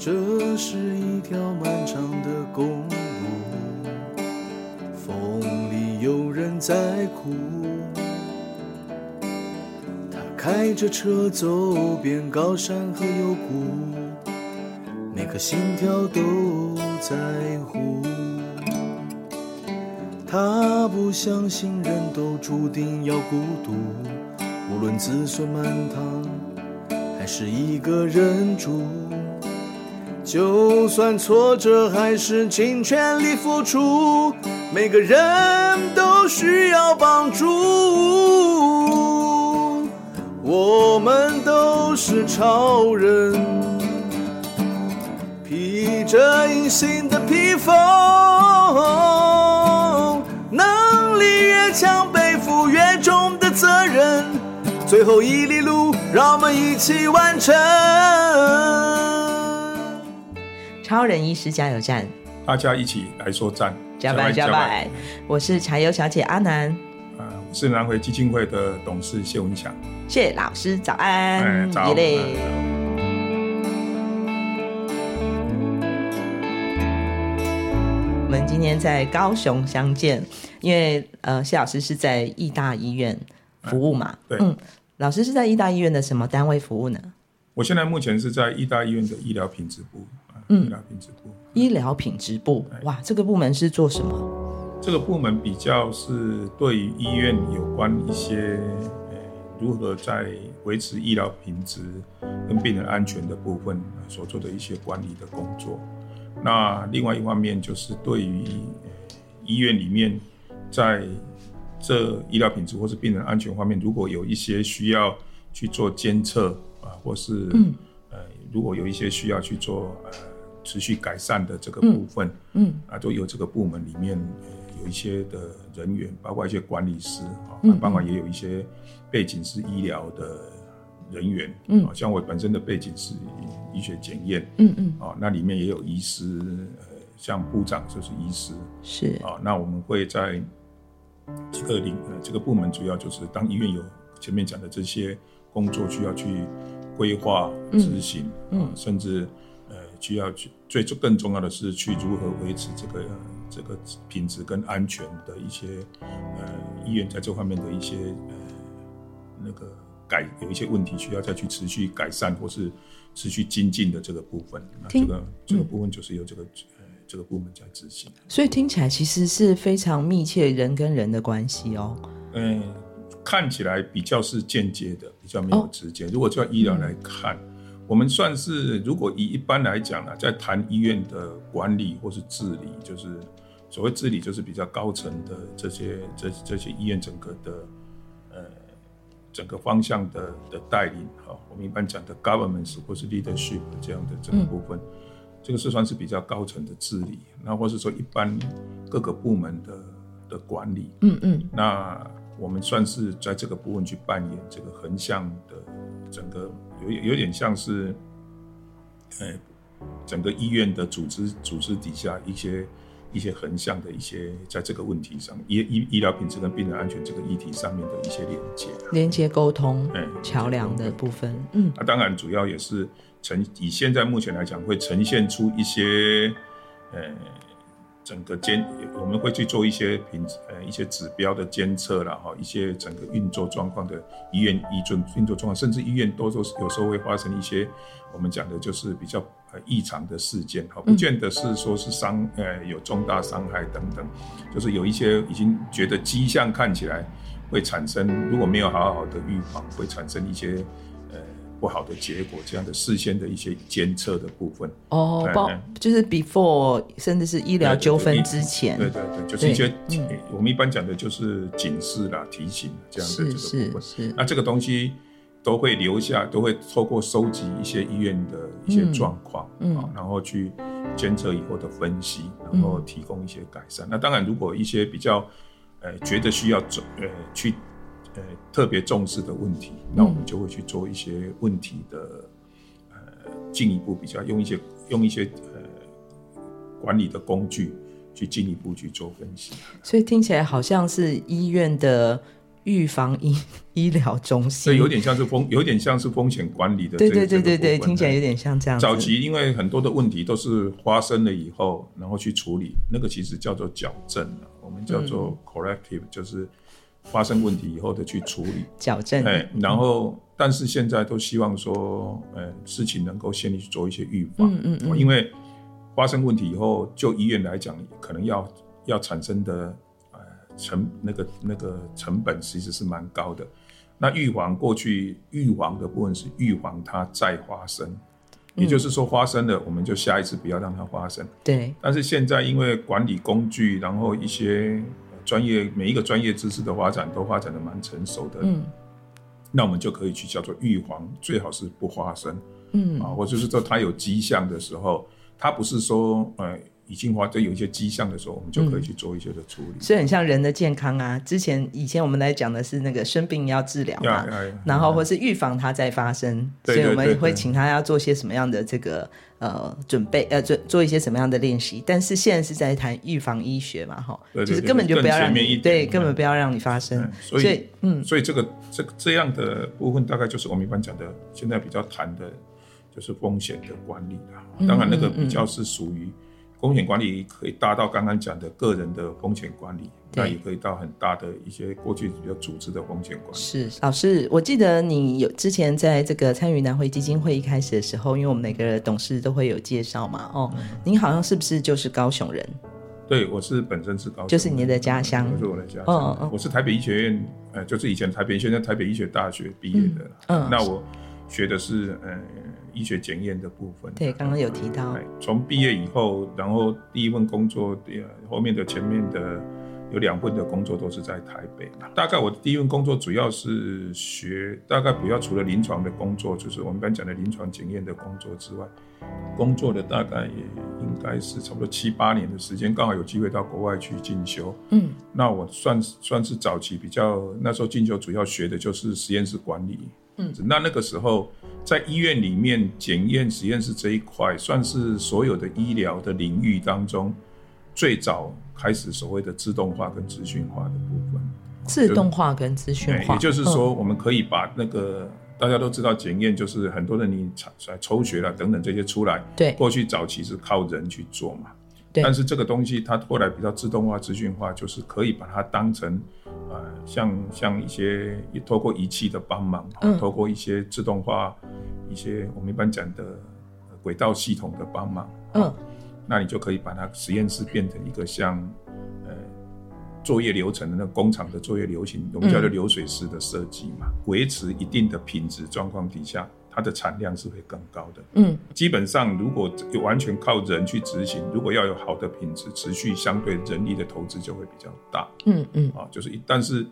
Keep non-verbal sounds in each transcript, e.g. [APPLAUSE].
这是一条漫长的公路，风里有人在哭。他开着车走遍高山和幽谷，每颗心跳都在乎。他不相信人都注定要孤独，无论子孙满堂，还是一个人住。就算挫折，还是尽全力付出。每个人都需要帮助，我们都是超人，披着隐形的披风。能力越强背负越重的责任，最后一里路，让我们一起完成。超人医师加油站，大家一起来说赞，加拜加拜。我是柴油小姐阿南，呃，我是南回基金会的董事谢文祥。谢老师早安，哎、早。我们今天在高雄相见，因为呃，谢老师是在义大医院服务嘛。对，嗯，老师是在义大医院的什么单位服务呢？我现在目前是在义大医院的医疗品质部。嗯，医疗品质部。医疗品质部，哇，这个部门是做什么？这个部门比较是对于医院有关一些呃，如何在维持医疗品质跟病人安全的部分所做的一些管理的工作。那另外一方面就是对于医院里面，在这医疗品质或是病人安全方面，如果有一些需要去做监测啊，或是呃，如果有一些需要去做呃持续改善的这个部分，嗯，啊，就有这个部门里面有一些的人员，包括一些管理师啊，包括也有一些背景是医疗的。人员，嗯，啊像我本身的背景是医学检验，嗯嗯，啊，那里面也有医师，呃，像部长就是医师，是。啊，那我们会在这个领呃这个部门，主要就是当医院有前面讲的这些工作需要去规划执行，嗯，啊，甚至呃需要去最更重要的是去如何维持这个这个品质跟安全的一些呃医院在这方面的一些呃那个。改有一些问题需要再去持续改善或是持续精进的这个部分，那这个这个部分就是由这个呃这个部门在执行。所以听起来其实是非常密切人跟人的关系哦。嗯，看起来比较是间接的，比较没有直接。如果叫医疗来看，我们算是如果以一般来讲呢，在谈医院的管理或是治理，就是所谓治理，就是比较高层的这些这这些医院整个的呃。整个方向的的带领，哈，我们一般讲的 governance 或是 leadership 这样的这个部分，嗯、这个是算是比较高层的治理，那或是说一般各个部门的的管理，嗯嗯，那我们算是在这个部分去扮演这个横向的整个有有点像是，呃，整个医院的组织组织底下一些。一些横向的一些，在这个问题上，医医医疗品质跟病人安全这个议题上面的一些连接、连接沟通、哎，桥梁的部分，嗯，那、啊、当然主要也是呈以现在目前来讲，会呈现出一些，呃，整个监我们会去做一些品质呃一些指标的监测然后一些整个运作状况的医院医准运作状况，甚至医院都都有时候会发生一些我们讲的就是比较。呃，异常的事件哈，不见得是说是伤，呃，有重大伤害等等，就是有一些已经觉得迹象看起来会产生，如果没有好好的预防，会产生一些呃不好的结果，这样的事先的一些监测的部分。哦，包就是 before，甚至是医疗纠纷之前。对对对，就是一些，我们一般讲的就是警示啦、提醒这样的这个部分。是是是。那这个东西。都会留下，都会透过收集一些医院的一些状况，嗯，嗯，然后去监测以后的分析，然后提供一些改善。嗯、那当然，如果一些比较，呃，觉得需要走，呃，去，呃，特别重视的问题，那我们就会去做一些问题的，呃，进一步比较用一些用一些呃管理的工具去进一步去做分析。所以听起来好像是医院的。预防医医疗中心，所以有点像是风，有点像是风险管理的。对对对对对，听起来有点像这样。早期因为很多的问题都是发生了以后，然后去处理，那个其实叫做矫正，我们叫做 corrective，、嗯、就是发生问题以后的去处理矫正。哎，然后、嗯、但是现在都希望说，呃，事情能够先去做一些预防。嗯嗯，嗯因为发生问题以后，就医院来讲，可能要要产生的呃。成那个那个成本其实是蛮高的，那预防过去预防的部分是预防它再发生，也就是说发生了，我们就下一次不要让它发生。对。但是现在因为管理工具，然后一些专业每一个专业知识的发展都发展的蛮成熟的，嗯，那我们就可以去叫做预防，最好是不发生，嗯。啊，或者是说它有迹象的时候，它不是说呃。已经发生有一些迹象的时候，我们就可以去做一些的处理。所以很像人的健康啊。之前以前我们来讲的是那个生病要治疗嘛，然后或是预防它再发生。所以我们也会请他要做些什么样的这个呃准备呃做做一些什么样的练习。但是现在是在谈预防医学嘛，哈，就是根本就不要让你对，根本不要让你发生。所以嗯，所以这个这这样的部分大概就是我们一般讲的，现在比较谈的就是风险的管理了。当然那个比较是属于。风险管理可以大到刚刚讲的个人的风险管理，那也可以到很大的一些过去比较组织的风险管理。是老师，我记得你有之前在这个参与南汇基金会一开始的时候，因为我们每个董事都会有介绍嘛，哦，您好像是不是就是高雄人？对，我是本身是高雄，就是你的家乡，就是我的家乡。哦哦，我是台北医学院，呃，就是以前台北学院台北医学大学毕业的。嗯，那我学的是，呃。医学检验的部分，对，刚刚有提到。从毕业以后，然后第一份工作，后面的前面的有两份的工作都是在台北。大概我的第一份工作主要是学，大概主要除了临床的工作，就是我们刚讲的临床检验的工作之外，工作的大概也应该是差不多七八年的时间，刚好有机会到国外去进修。嗯，那我算算是早期比较，那时候进修主要学的就是实验室管理。嗯，那那个时候。在医院里面检验实验室这一块，算是所有的医疗的领域当中最早开始所谓的自动化跟资讯化的部分。自动化跟资讯化，也就是说，我们可以把那个大家都知道检验，就是很多人你抽血了等等这些出来，对，过去早期是靠人去做嘛。但是这个东西它后来比较自动化、资讯化，就是可以把它当成，呃，像像一些透过仪器的帮忙，嗯，透过一些自动化、一些我们一般讲的轨道系统的帮忙，嗯，那你就可以把它实验室变成一个像，呃，作业流程的那个工厂的作业流程，我们叫做流水式的设计嘛，维持一定的品质状况底下。它的产量是会更高的。嗯，基本上如果完全靠人去执行，如果要有好的品质，持续相对人力的投资就会比较大。嗯嗯，啊，就是一，但是，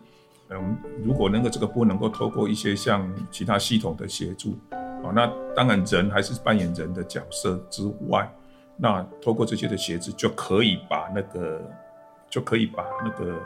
嗯，如果那个这个不能够透过一些像其他系统的协助，啊，那当然人还是扮演人的角色之外，那透过这些的协助就可以把那个，就可以把那个。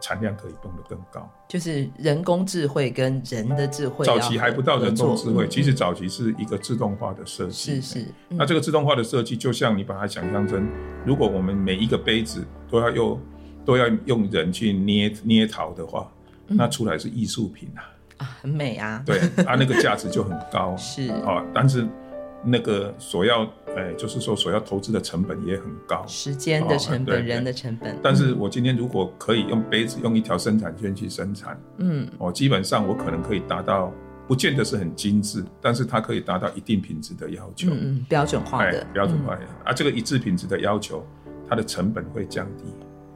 产量可以蹦得更高，就是人工智慧跟人的智慧。早期还不到人工智慧，其实早期是一个自动化的设计。是是。那这个自动化的设计，就像你把它想象成，如果我们每一个杯子都要用都要用人去捏捏陶的话，那出来是艺术品啊。啊，很美啊。对，它那个价值就很高。[LAUGHS] 是啊，但是。那个所要，哎、欸，就是说所要投资的成本也很高，时间的成本、哦、人的成本。但是我今天如果可以用杯子，用一条生产线去生产，嗯，哦，基本上我可能可以达到，不见得是很精致，但是它可以达到一定品质的要求，嗯嗯，标准化的，欸、标准化的。嗯、啊，这个一致品质的要求，它的成本会降低。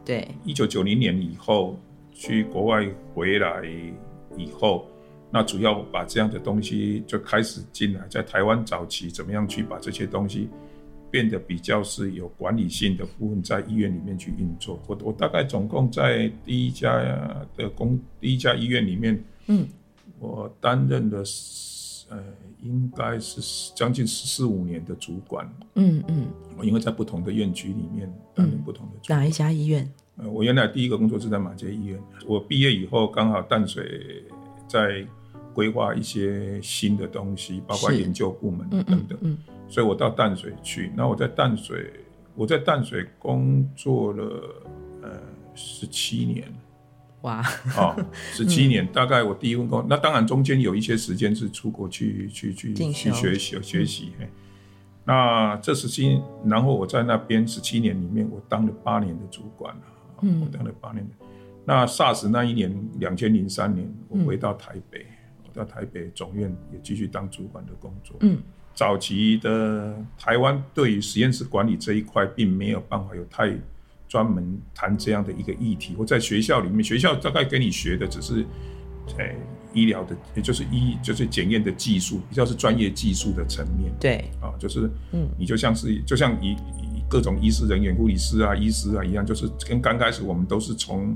对，一九九零年以后去国外回来以后。那主要把这样的东西就开始进来，在台湾早期怎么样去把这些东西变得比较是有管理性的部分，在医院里面去运作。我我大概总共在第一家的公第一家医院里面，嗯，我担任了呃，应该是将近十四五年的主管。嗯嗯，我因为在不同的院区里面担任不同的主管。哪一家医院？呃，我原来第一个工作是在马街医院。我毕业以后刚好淡水在。规划一些新的东西，包括研究部门等等，嗯。嗯嗯、所以我到淡水去。那我在淡水，我在淡水工作了呃十七年。哇，哦，[LAUGHS] 十七年，大概我第一份工，那当然中间有一些时间是出国去去去去学习学习。那这十七，然后我在那边十七年里面，我当了八年的主管嗯，我当了八年的。那 SARS 那一年，两千零三年，我回到台北，我到台北总院也继续当主管的工作。嗯，早期的台湾对于实验室管理这一块，并没有办法有太专门谈这样的一个议题。我在学校里面，学校大概给你学的只是，哎。医疗的，也就是医，就是检验的技术，比较是专业技术的层面。对，啊，就是，嗯，你就像是，就像以各种医师人员、护理师啊、医师啊一样，就是跟刚开始我们都是从，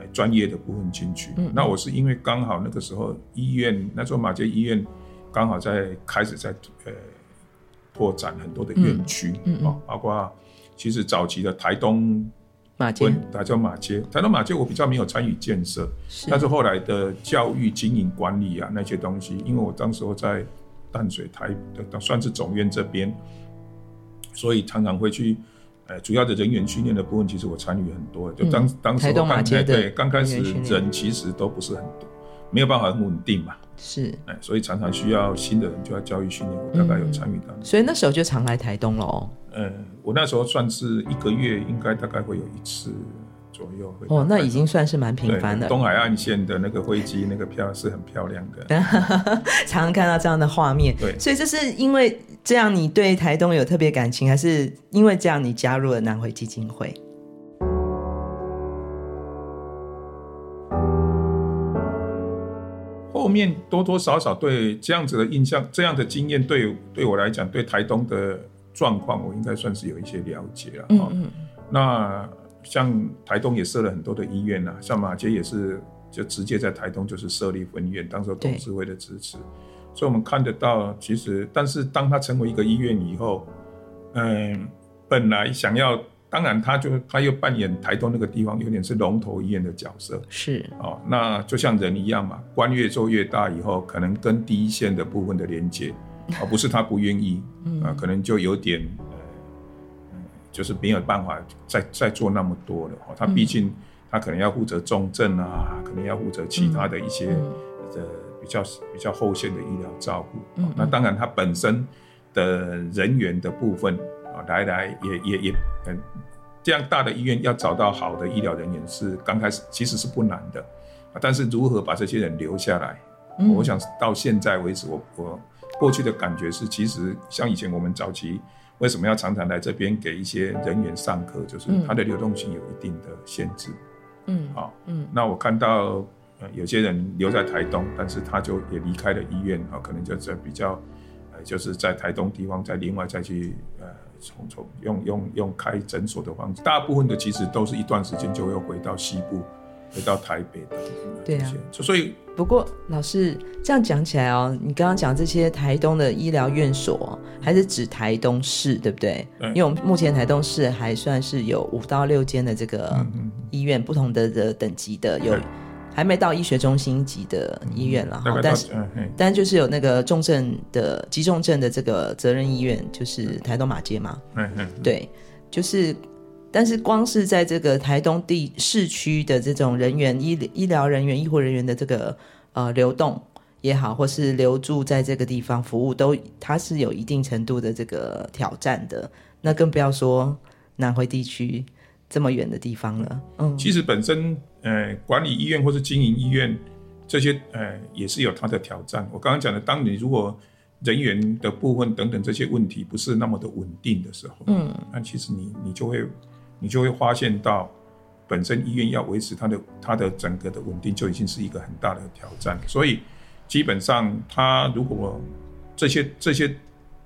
呃，专业的部分进去。嗯，那我是因为刚好那个时候医院，那时候马街医院刚好在开始在呃拓展很多的院区，嗯，啊，包括其实早期的台东。马街，它叫马街。台东马街，我比较没有参与建设，是但是后来的教育经营管理啊那些东西，因为我当时候在淡水台的算是总院这边，所以常常会去，呃，主要的人员训练的部分，其实我参与很多。就当、嗯、当时刚开对刚开始人其实都不是很多，没有办法很稳定嘛。是，哎，所以常常需要新的人就要教育训练，我大概有参与到、嗯。所以那时候就常来台东喽。嗯，我那时候算是一个月应该大概会有一次左右。哦，那已经算是蛮频繁的。东海岸线的那个飞机，那个票是很漂亮的，[LAUGHS] 常常看到这样的画面。对，所以这是因为这样你对台东有特别感情，还是因为这样你加入了南回基金会？后面多多少少对这样子的印象，这样的经验对对我来讲，对台东的。状况我应该算是有一些了解了。嗯嗯。那像台东也设了很多的医院呐，像马偕也是就直接在台东就是设立分院，当时董事会的支持，所以我们看得到，其实但是当他成为一个医院以后，嗯，本来想要，当然他就他又扮演台东那个地方有点是龙头医院的角色，是哦，那就像人一样嘛，官越做越大以后，可能跟第一线的部分的连接。而不是他不愿意，[LAUGHS] 啊，可能就有点，呃，就是没有办法再再做那么多了。他毕竟他可能要负责重症啊，可能要负责其他的一些呃比较比较后线的医疗照顾。那当然他本身的人员的部分啊，来来也也也，嗯，这样大的医院要找到好的医疗人员是刚开始其实是不难的，但是如何把这些人留下来，我想到现在为止，我我。过去的感觉是，其实像以前我们早期为什么要常常来这边给一些人员上课，就是它的流动性有一定的限制。嗯，好，嗯，那我看到有些人留在台东，但是他就也离开了医院啊，可能就在比较呃，就是在台东地方再另外再去呃，从从用用用开诊所的方式，大部分的其实都是一段时间就会回到西部。回到台北的，对啊，所以不过老师这样讲起来哦，你刚刚讲这些台东的医疗院所，还是指台东市，对不对？对，因为我们目前台东市还算是有五到六间的这个医院，不同的的等级的，有还没到医学中心级的医院了哈，但是但就是有那个重症的急重症的这个责任医院，就是台东马街嘛，对，就是。但是光是在这个台东地市区的这种人员医医疗人员医护人员的这个呃流动也好，或是留住在这个地方服务，都它是有一定程度的这个挑战的。那更不要说南回地区这么远的地方了。嗯，其实本身呃管理医院或是经营医院这些呃也是有它的挑战。我刚刚讲的，当你如果人员的部分等等这些问题不是那么的稳定的时候，嗯，那其实你你就会。你就会发现到，本身医院要维持它的它的整个的稳定，就已经是一个很大的挑战。所以，基本上，它如果这些这些，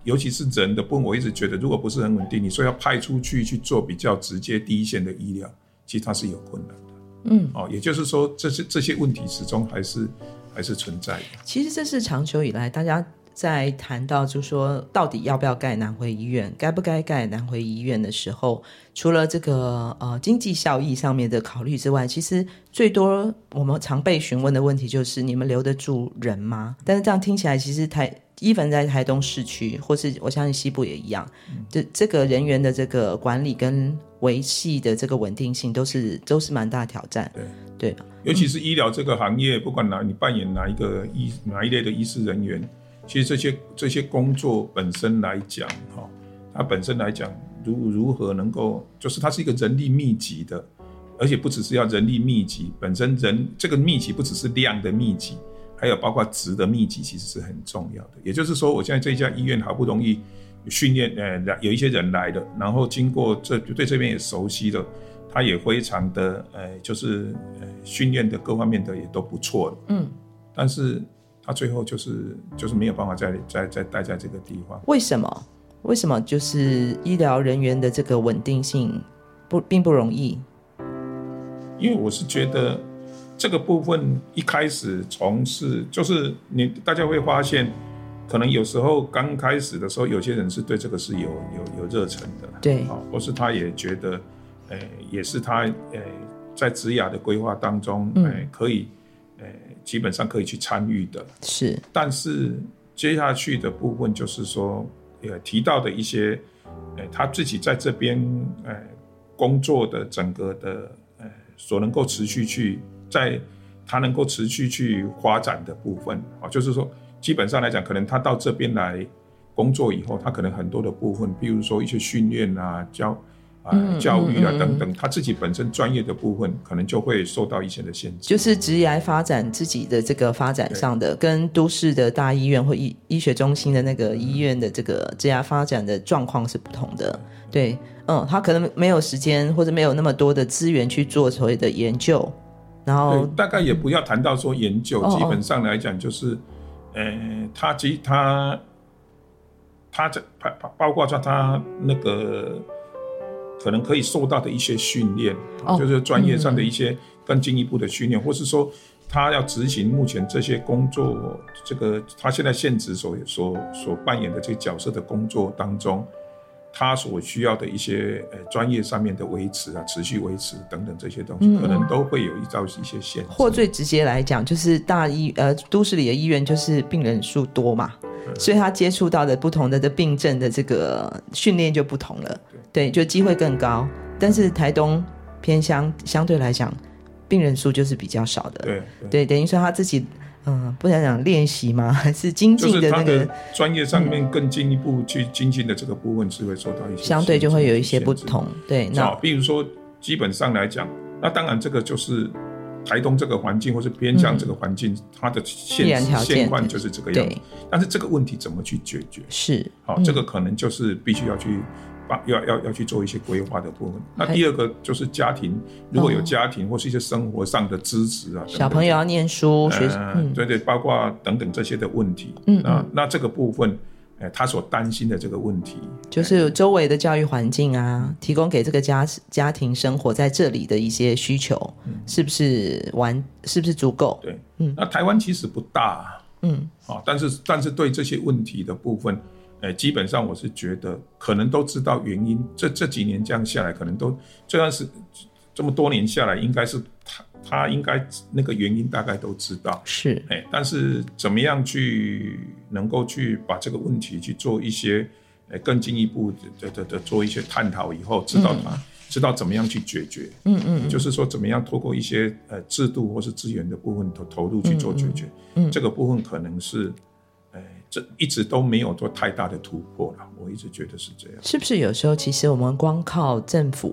尤其是人的部分，我一直觉得，如果不是很稳定，你说要派出去去做比较直接第一线的医疗，其实它是有困难的。嗯，哦，也就是说，这些这些问题始终还是还是存在的。其实这是长久以来大家。在谈到就说到底要不要盖南回医院，该不该盖南回医院的时候，除了这个呃经济效益上面的考虑之外，其实最多我们常被询问的问题就是你们留得住人吗？但是这样听起来，其实台。一凡在台东市区，或是我相信西部也一样，这、这个人员的这个管理跟维系的这个稳定性，都是都是蛮大挑战。对对，尤其是医疗这个行业，不管哪你扮演哪一个医哪一类的医师人员，其实这些这些工作本身来讲，哈，它本身来讲，如如何能够，就是它是一个人力密集的，而且不只是要人力密集，本身人这个密集不只是量的密集。还有包括值的密集，其实是很重要的。也就是说，我现在这家医院好不容易训练，呃，有一些人来了，然后经过这对这边也熟悉了，他也非常的，呃，就是呃训练的各方面的也都不错了。嗯，但是他最后就是就是没有办法再再再待在这个地方。为什么？为什么？就是医疗人员的这个稳定性不并不容易。因为我是觉得。这个部分一开始从事，就是你大家会发现，可能有时候刚开始的时候，有些人是对这个是有有有热忱的，对，啊，或是他也觉得，呃，也是他呃在职涯的规划当中，呃，可以，呃，基本上可以去参与的，是。但是接下去的部分就是说，呃，提到的一些，呃，他自己在这边，呃，工作的整个的，呃，所能够持续去。在他能够持续去发展的部分啊，就是说，基本上来讲，可能他到这边来工作以后，他可能很多的部分，比如说一些训练啊、教啊、教育啊等等，他自己本身专业的部分，可能就会受到一些的限制。就是职业发展自己的这个发展上的，跟都市的大医院或医医学中心的那个医院的这个职业发展的状况是不同的。对，嗯，他可能没有时间或者没有那么多的资源去做所谓的研究。然后大概也不要谈到说研究，嗯、基本上来讲就是，呃、欸，他其他他这包包括说他那个可能可以受到的一些训练，哦、就是专业上的一些更进一步的训练，嗯、或是说他要执行目前这些工作，这个他现在现职所所所扮演的这个角色的工作当中。他所需要的一些呃专业上面的维持啊，持续维持等等这些东西，可能都会有一造一些限制。或最直接来讲，就是大医呃都市里的医院就是病人数多嘛，嗯、所以他接触到的不同的的病症的这个训练就不同了，对，就机会更高。但是台东偏乡相对来讲，病人数就是比较少的，对，对，对，等于说他自己。嗯，不想讲练习吗？还 [LAUGHS] 是精进的那个专业上面更进一步去精进的这个部分，是会受到一些相对就会有一些不同。对，那比如说基本上来讲，那当然这个就是台东这个环境，或是偏向这个环境，嗯、它的现现况就是这个样子。但是这个问题怎么去解决？是好，这个可能就是必须要去把。要要要去做一些规划的部分。那第二个就是家庭，如果有家庭或是一些生活上的支持啊，小朋友要念书、学习，对对，包括等等这些的问题。嗯，那那这个部分，他所担心的这个问题，就是周围的教育环境啊，提供给这个家家庭生活在这里的一些需求，是不是完，是不是足够？对，嗯，那台湾其实不大，嗯，啊，但是但是对这些问题的部分。哎，基本上我是觉得，可能都知道原因。这这几年这样下来，可能都这段时这么多年下来，应该是他他应该那个原因大概都知道。是，哎，但是怎么样去能够去把这个问题去做一些，哎，更进一步的的的做一些探讨以后，知道他、嗯、知道怎么样去解决。嗯嗯，就是说怎么样透过一些呃制度或是资源的部分投投入去做解决。嗯，嗯这个部分可能是。这一直都没有做太大的突破了，我一直觉得是这样。是不是有时候其实我们光靠政府，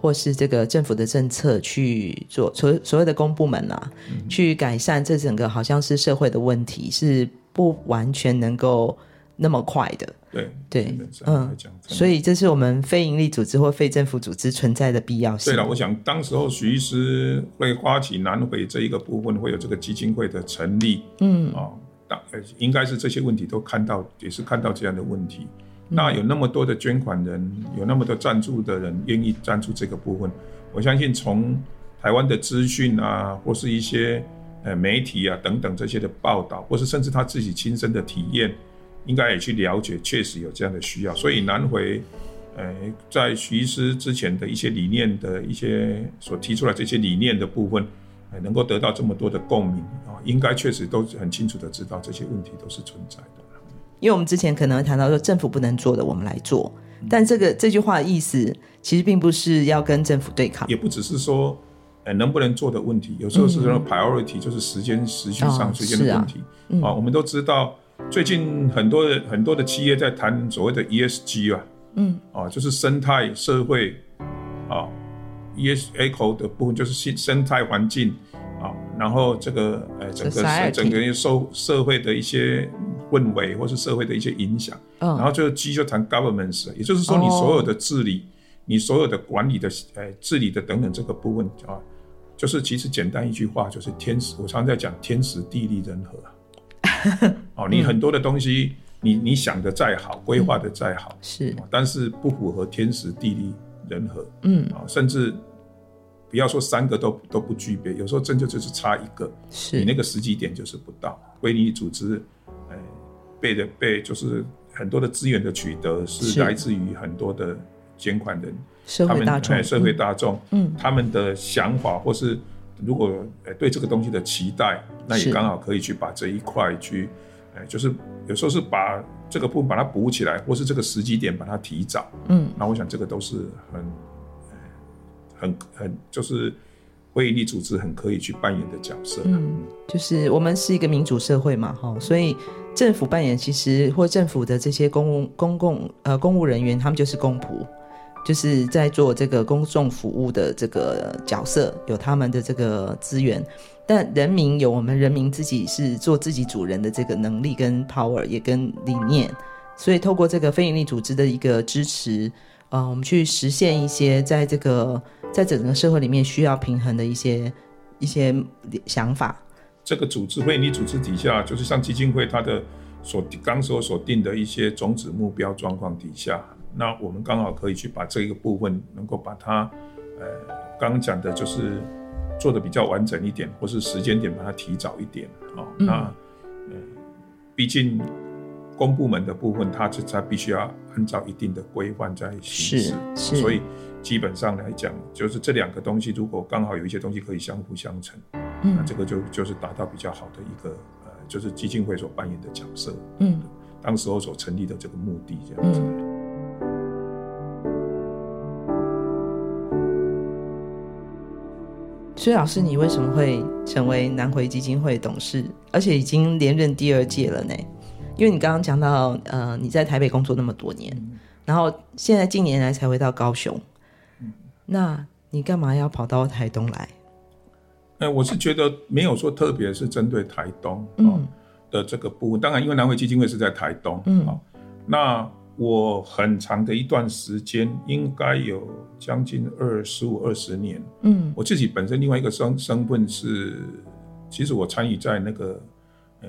或是这个政府的政策去做所所谓的公部门啊，嗯、去改善这整个好像是社会的问题，是不完全能够那么快的。对对，嗯，所以这是我们非营利组织或非政府组织存在的必要性。对了，我想当时候徐医师会发起南回这一个部分，会有这个基金会的成立，嗯啊。应该是这些问题都看到，也是看到这样的问题。那有那么多的捐款人，有那么多赞助的人愿意赞助这个部分，我相信从台湾的资讯啊，或是一些呃媒体啊等等这些的报道，或是甚至他自己亲身的体验，应该也去了解，确实有这样的需要。所以南回，呃，在徐医师之前的一些理念的一些所提出来这些理念的部分，呃，能够得到这么多的共鸣啊，应该确实都很清楚的知道这些问题都是存在的。因为我们之前可能谈到说政府不能做的，我们来做。但这个这句话的意思，其实并不是要跟政府对抗，也不只是说，呃，能不能做的问题，有时候是说 priority，就是时间时序上时间的问题。啊，我们都知道，最近很多的很多的企业在谈所谓的 ESG 啊，嗯，啊，就是生态社会，啊，ESG 的部分就是生生态环境。啊，然后这个呃，整个整个社社会的一些氛围，或是社会的一些影响，嗯，然后就 G 就谈 governance，也就是说你所有的治理，哦、你所有的管理的呃治理的等等这个部分啊，就是其实简单一句话就是天时，我常常在讲天时地利人和。[LAUGHS] 哦，你很多的东西，你你想的再好，规划的再好，是，但是不符合天时地利人和，嗯，啊，甚至。不要说三个都都不具备，有时候真就就是差一个，是你那个时机点就是不到。非营利组织，哎，被的被就是很多的资源的取得是来自于很多的捐款人，他们哎社会大众，嗯，他们的想法或是如果哎对这个东西的期待，那也刚好可以去把这一块去，哎，就是有时候是把这个部分把它补起来，或是这个时机点把它提早，嗯，那我想这个都是很。很很就是非营利组织很可以去扮演的角色。嗯，就是我们是一个民主社会嘛，哈，所以政府扮演其实或政府的这些公共公共呃公务人员，他们就是公仆，就是在做这个公众服务的这个角色，有他们的这个资源，但人民有我们人民自己是做自己主人的这个能力跟 power 也跟理念，所以透过这个非营利组织的一个支持。呃，我们去实现一些在这个在整个社会里面需要平衡的一些一些想法。这个组织非营利组织底下，就是像基金会它的所刚所所定的一些宗旨目标状况底下，那我们刚好可以去把这一个部分能够把它，呃，刚刚讲的就是做的比较完整一点，或是时间点把它提早一点啊。那呃，毕竟。公部门的部分，它是它必须要按照一定的规范在行事，所以基本上来讲，就是这两个东西，如果刚好有一些东西可以相辅相成，嗯，那这个就就是达到比较好的一个呃，就是基金会所扮演的角色，嗯，当时候所成立的这个目的这样子。所以老师，你为什么会成为南回基金会董事，而且已经连任第二届了呢？因为你刚刚讲到，呃，你在台北工作那么多年，嗯、然后现在近年来才回到高雄，嗯、那你干嘛要跑到台东来？哎、呃，我是觉得没有说特别是针对台东、哦、的这个部分。嗯、当然，因为南汇基金会是在台东，嗯、哦，那我很长的一段时间，应该有将近二十五、二十年，嗯，我自己本身另外一个身身份是，其实我参与在那个。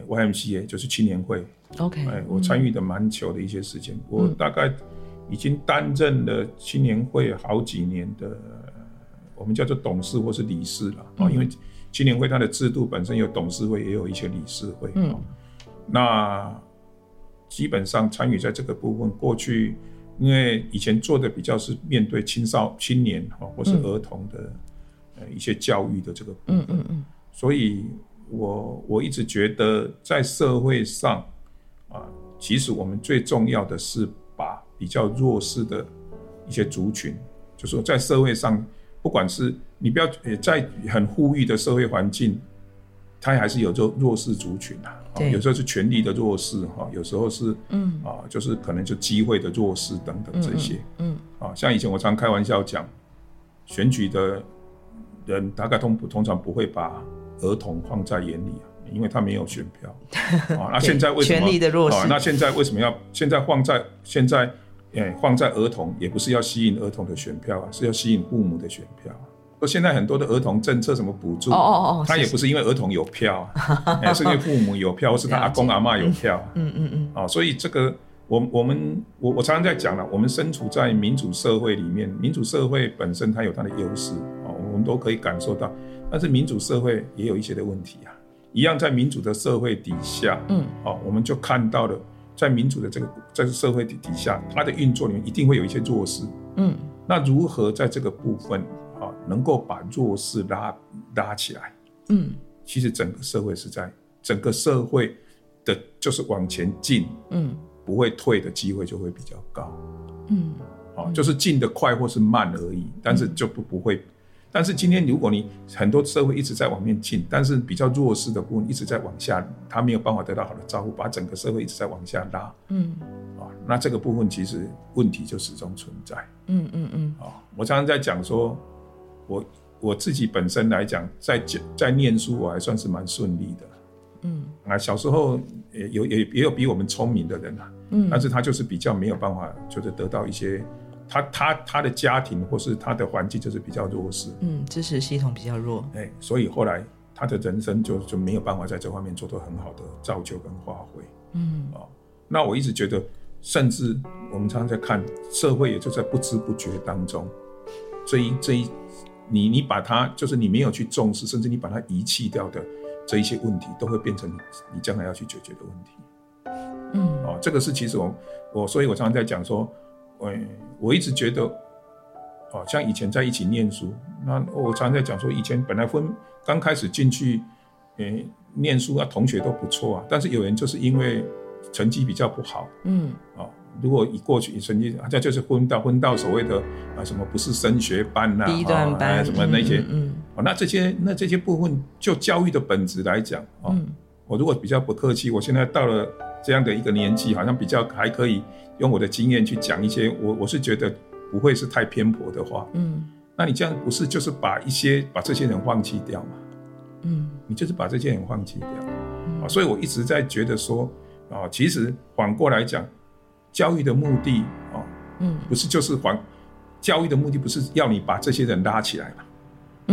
YMCA 就是青年会，OK，哎，我参与的蛮久的一些时间，嗯、我大概已经担任了青年会好几年的，我们叫做董事或是理事了啊，嗯、因为青年会它的制度本身有董事会，也有一些理事会，嗯，那基本上参与在这个部分，过去因为以前做的比较是面对青少青年哈或是儿童的呃一些教育的这个部分，嗯嗯嗯，所以。我我一直觉得，在社会上，啊，其实我们最重要的是把比较弱势的一些族群，就是说在社会上，不管是你不要在很富裕的社会环境，它还是有弱弱势族群啊，对有时候是权力的弱势哈，有时候是嗯啊，就是可能就机会的弱势等等这些，嗯，嗯啊，像以前我常开玩笑讲，选举的人大概通通常不会把。儿童放在眼里啊，因为他没有选票啊。那 [LAUGHS] 现在为什么？权力的弱势啊，那现在为什么要现在放在现在？诶，放在儿童也不是要吸引儿童的选票啊，是要吸引父母的选票。说现在很多的儿童政策什么补助哦哦哦，他也不是因为儿童有票，啊，是因为父母有票，或是他 [LAUGHS] 阿公阿嬷有票。嗯嗯嗯。啊，所以这个我我们我我常常在讲了，我们身处在民主社会里面，民主社会本身它有它的优势啊，我们都可以感受到。但是民主社会也有一些的问题啊，一样在民主的社会底下，嗯，哦，我们就看到了在民主的这个在社会底底下，它的运作里面一定会有一些弱势，嗯，那如何在这个部分啊，能够把弱势拉拉起来，嗯，其实整个社会是在整个社会的，就是往前进，嗯，不会退的机会就会比较高，嗯。就是进得快或是慢而已，但是就不不会。但是今天如果你很多社会一直在往面进，但是比较弱势的部分一直在往下，他没有办法得到好的照顾，把整个社会一直在往下拉，嗯，啊，那这个部分其实问题就始终存在，嗯嗯嗯。啊，我常常在讲说，我我自己本身来讲，在讲在念书，我还算是蛮顺利的，嗯。啊，小时候也有也也有比我们聪明的人啊，嗯，但是他就是比较没有办法，就是得到一些。他他他的家庭或是他的环境就是比较弱势，嗯，支持系统比较弱，哎，所以后来他的人生就就没有办法在这方面做到很好的造就跟发挥，嗯，哦，那我一直觉得，甚至我们常常在看社会，也就在不知不觉当中，这一这一，你你把它就是你没有去重视，甚至你把它遗弃掉的这一些问题，都会变成你你将来要去解决的问题，嗯，哦，这个是其实我我所以我常常在讲说。哎，我一直觉得，哦，像以前在一起念书，那我常常在讲说，以前本来分刚开始进去，诶，念书啊，同学都不错啊，但是有人就是因为成绩比较不好，嗯，哦，如果以过去成绩，他就是分到分到所谓的啊什么不是升学班呐、啊，低段班、啊，什么那些，嗯，嗯，哦，那这些那这些部分，就教育的本质来讲，哦，嗯、我如果比较不客气，我现在到了这样的一个年纪，好像比较还可以。用我的经验去讲一些，我我是觉得不会是太偏颇的话。嗯，那你这样不是就是把一些把这些人放弃掉嘛？嗯，你就是把这些人放弃掉。啊，所以我一直在觉得说，啊，其实反过来讲，教育的目的啊，嗯，不是就是反教育的目的不是要你把这些人拉起来吗？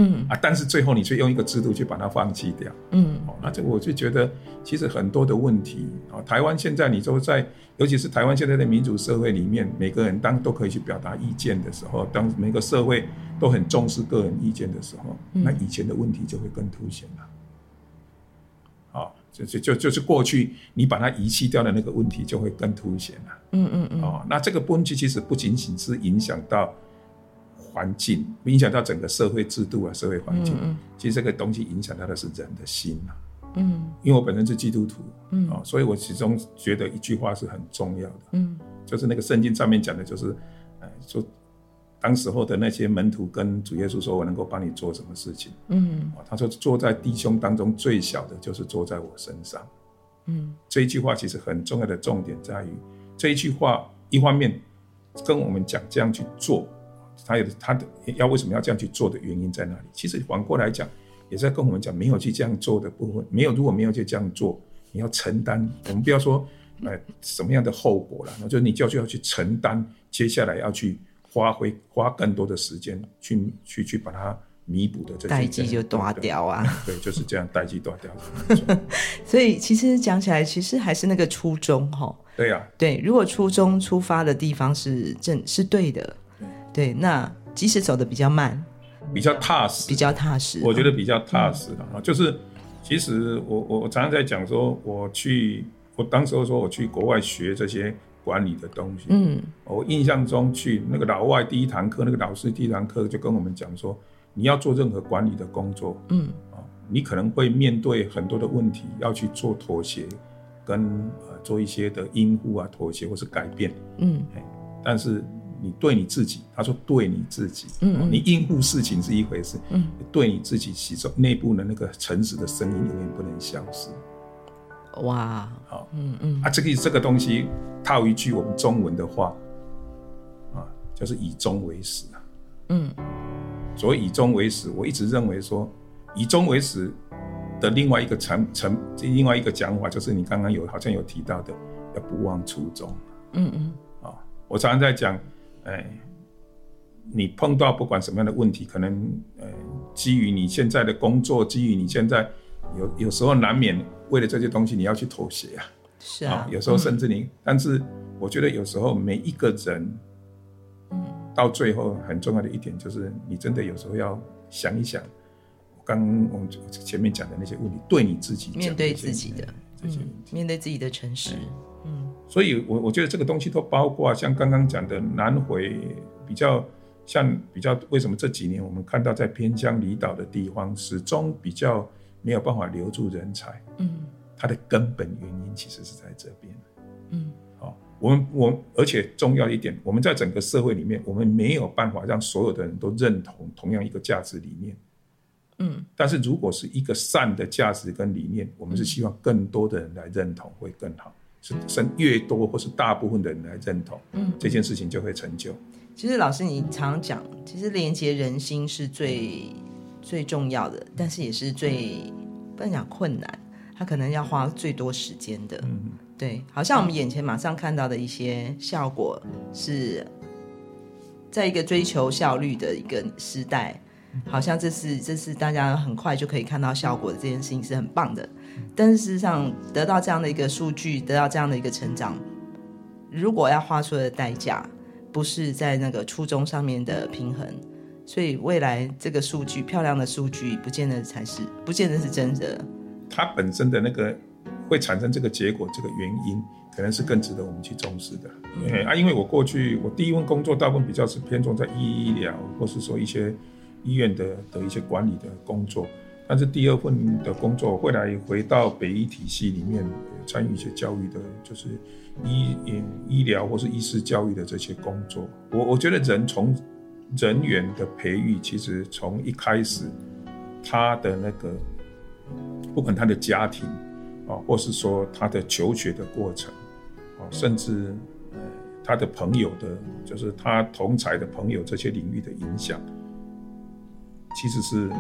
嗯啊，但是最后你却用一个制度去把它放弃掉。嗯，哦，那这我就觉得其实很多的问题啊，台湾现在你都在，尤其是台湾现在的民主社会里面，每个人当都可以去表达意见的时候，当每个社会都很重视个人意见的时候，那以前的问题就会更凸显了。好，就就就就是过去你把它遗弃掉的那个问题就会更凸显了。嗯嗯嗯。哦，那这个问题其实不仅仅是影响到。环境影响到整个社会制度啊，社会环境。其实这个东西影响到的是人的心啊。嗯，因为我本身是基督徒，嗯，哦，所以我始终觉得一句话是很重要的，嗯，就是那个圣经上面讲的，就是，呃，说当时候的那些门徒跟主耶稣说：“我能够帮你做什么事情？”嗯，他说：“坐在弟兄当中最小的，就是坐在我身上。”嗯，这一句话其实很重要的重点在于，这一句话一方面跟我们讲这样去做。他有他的要为什么要这样去做的原因在哪里？其实反过来讲，也在跟我们讲，没有去这样做的部分，没有如果没有去这样做，你要承担。我们不要说呃什么样的后果了，那就你就要去承担，接下来要去花费花更多的时间去去去把它弥补的代际就断掉啊。对，就是这样代际断掉。[LAUGHS] 所以其实讲起来，其实还是那个初衷哈。对呀、啊，对，如果初衷出发的地方是正是对的。对，那即使走的比较慢，比较踏实，比较踏实，我觉得比较踏实的啊，嗯、就是其实我我我常常在讲说，我去，我当时候说我去国外学这些管理的东西，嗯，我印象中去那个老外第一堂课，那个老师第一堂课就跟我们讲说，你要做任何管理的工作，嗯。啊，你可能会面对很多的问题，要去做妥协，跟呃做一些的应付啊，妥协或是改变，嗯，但是。你对你自己，他说对你自己，嗯，嗯，你应付事情是一回事，嗯，对你自己其中内部的那个诚实的声音永远不能消失。哇，好，嗯嗯，啊，这个这个东西套一句我们中文的话，啊，就是以终为始啊，嗯，所以以终为始，我一直认为说以终为始的另外一个层层，另外一个讲法就是你刚刚有好像有提到的，要不忘初衷，嗯嗯，啊，我常常在讲。哎，你碰到不管什么样的问题，可能呃，基于你现在的工作，基于你现在有有时候难免为了这些东西你要去妥协啊。是啊，有时候甚至你，嗯、但是我觉得有时候每一个人，嗯，到最后很重要的一点就是，你真的有时候要想一想，刚我们前面讲的那些问题，对你自己面对自己的嗯，面对自己的诚实，嗯，所以我我觉得这个东西都包括像刚刚讲的南回比较像比较为什么这几年我们看到在偏乡离岛的地方始终比较没有办法留住人才，嗯，它的根本原因其实是在这边，嗯，好，我们我而且重要一点，我们在整个社会里面，我们没有办法让所有的人都认同同样一个价值理念。嗯，但是如果是一个善的价值跟理念，我们是希望更多的人来认同会更好，是甚越多或是大部分的人来认同，嗯，这件事情就会成就。其实老师你常讲，其实连接人心是最最重要的，但是也是最不能讲困难，它可能要花最多时间的。嗯，对，好像我们眼前马上看到的一些效果，是在一个追求效率的一个时代。好像这是这是大家很快就可以看到效果的这件事情是很棒的，但是事实上得到这样的一个数据，得到这样的一个成长，如果要花出的代价不是在那个初衷上面的平衡，所以未来这个数据漂亮的数据不见得才是，不见得是真的。它本身的那个会产生这个结果，这个原因可能是更值得我们去重视的。嗯、啊，因为我过去我第一份工作大部分比较是偏重在医疗，或是说一些。医院的的一些管理的工作，但是第二份的工作后来回到北医体系里面参与一些教育的，就是医医疗或是医师教育的这些工作。我我觉得人从人员的培育，其实从一开始他的那个，不管他的家庭啊，或是说他的求学的过程啊，甚至他的朋友的，就是他同才的朋友这些领域的影响。其实是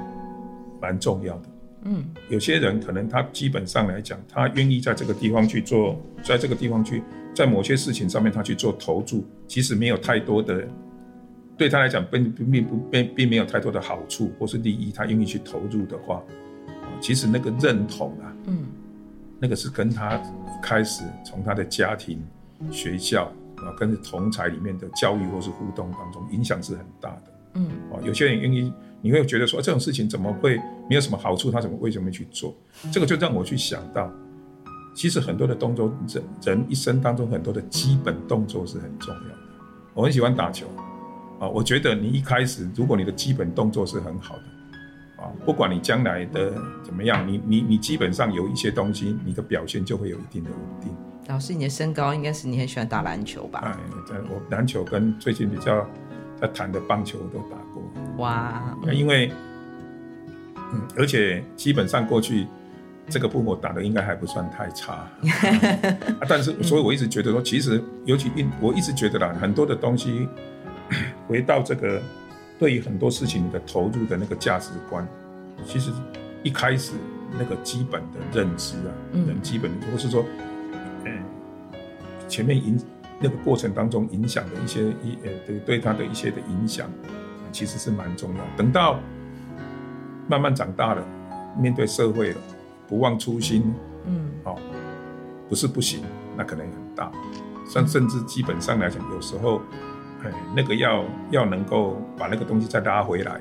蛮重要的，嗯，有些人可能他基本上来讲，他愿意在这个地方去做，在这个地方去，在某些事情上面他去做投注，其实没有太多的，对他来讲并并不并并没有太多的好处或是利益，他愿意去投入的话，其实那个认同啊，嗯，那个是跟他开始从他的家庭、学校啊，跟同才里面的教育或是互动当中，影响是很大的，嗯，啊，有些人愿意。你会觉得说这种事情怎么会没有什么好处？他怎么为什么去做？这个就让我去想到，其实很多的动作，人人一生当中很多的基本动作是很重要的。我很喜欢打球啊，我觉得你一开始如果你的基本动作是很好的啊，不管你将来的怎么样，你你你基本上有一些东西，你的表现就会有一定的稳定。老师，你的身高应该是你很喜欢打篮球吧？哎，我篮球跟最近比较在谈的棒球我都打过。哇，因为，嗯，而且基本上过去这个部分我打的应该还不算太差，[LAUGHS] 啊，但是所以我一直觉得说，其实尤其运，我一直觉得啦，很多的东西回到这个对于很多事情的投入的那个价值观，其实一开始那个基本的认知啊，嗯，基本的，或是说，嗯，前面影那个过程当中影响的一些一呃对对他的一些的影响。其实是蛮重要。等到慢慢长大了，面对社会了，不忘初心，嗯，好、哦，不是不行，那可能也很大。甚甚至基本上来讲，有时候，哎，那个要要能够把那个东西再拉回来，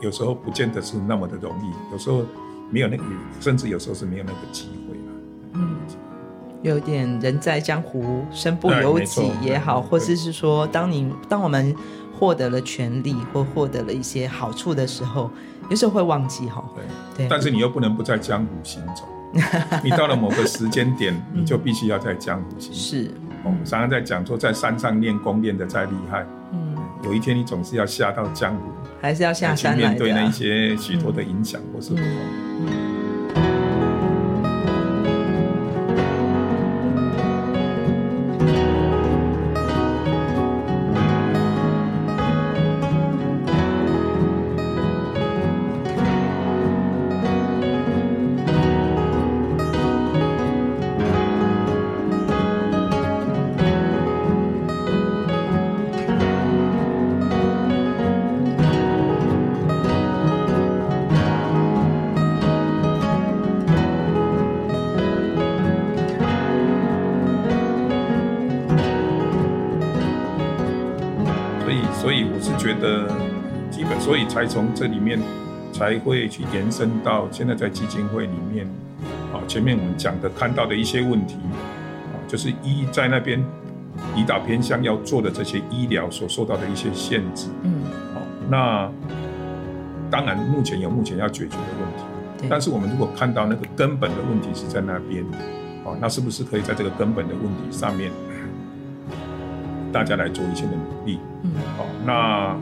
有时候不见得是那么的容易。有时候没有那个，甚至有时候是没有那个机会。有点人在江湖身不由己也好，或者是说，当你当我们获得了权利或获得了一些好处的时候，有时候会忘记哈。对对，但是你又不能不在江湖行走。[LAUGHS] 你到了某个时间点，你就必须要在江湖行走。是，我们常常在讲说，在山上练功练得再厉害，嗯，有一天你总是要下到江湖，还是要下山来面对那一些许多的影响或是不同。从这里面才会去延伸到现在在基金会里面，啊，前面我们讲的看到的一些问题，啊，就是医在那边离岛偏向要做的这些医疗所受到的一些限制，嗯，好，那当然目前有目前要解决的问题，但是我们如果看到那个根本的问题是在那边，啊，那是不是可以在这个根本的问题上面？大家来做一些的努力，嗯，好，那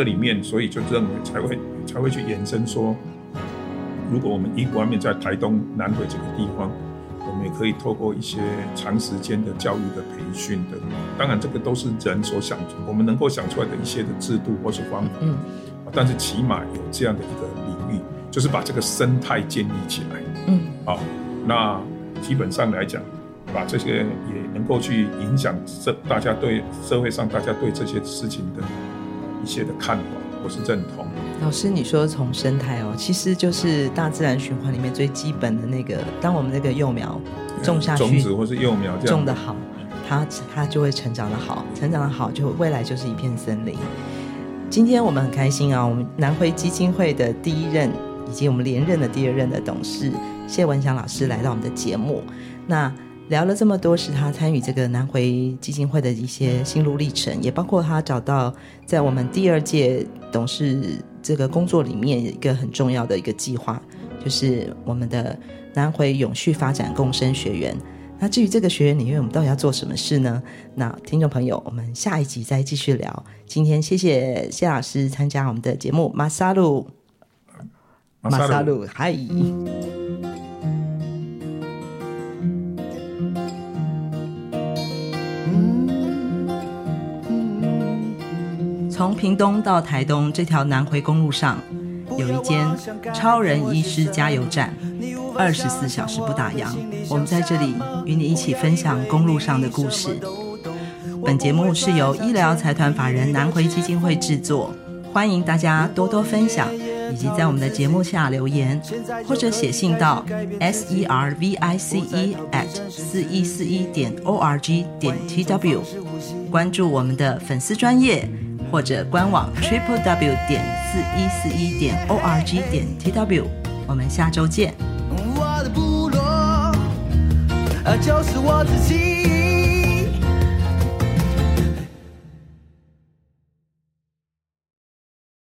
这里面所以就认为才会才会去延伸说，如果我们一方面在台东南回这个地方，我们也可以透过一些长时间的教育的培训的，当然这个都是人所想，我们能够想出来的一些的制度或是方法，嗯，但是起码有这样的一个领域，就是把这个生态建立起来，嗯，好，那基本上来讲。把这些也能够去影响社大家对社会上大家对这些事情的一切的看法或是认同。老师，你说从生态哦，其实就是大自然循环里面最基本的那个，当我们那个幼苗种下去，种子或是幼苗种的好，它它就会成长得好，成长得好就未来就是一片森林。今天我们很开心啊，我们南回基金会的第一任以及我们连任的第二任的董事谢文祥老师来到我们的节目，那。聊了这么多，是他参与这个南回基金会的一些心路历程，也包括他找到在我们第二届董事这个工作里面一个很重要的一个计划，就是我们的南回永续发展共生学员。那至于这个学员里面，我们到底要做什么事呢？那听众朋友，我们下一集再继续聊。今天谢谢谢老师参加我们的节目，马萨路，马萨路，嗨。从屏东到台东这条南回公路上，有一间超人医师加油站，二十四小时不打烊。我们在这里与你一起分享公路上的故事。本节目是由医疗财团法人南回基金会制作，欢迎大家多多分享，以及在我们的节目下留言，或者写信到 s e r v i c e at 四一四一点 o r g 点 t w，关注我们的粉丝专业。或者官网 triple w 点四一四一点 o r g 点 t w，我们下周见。我的部落，就是我自己。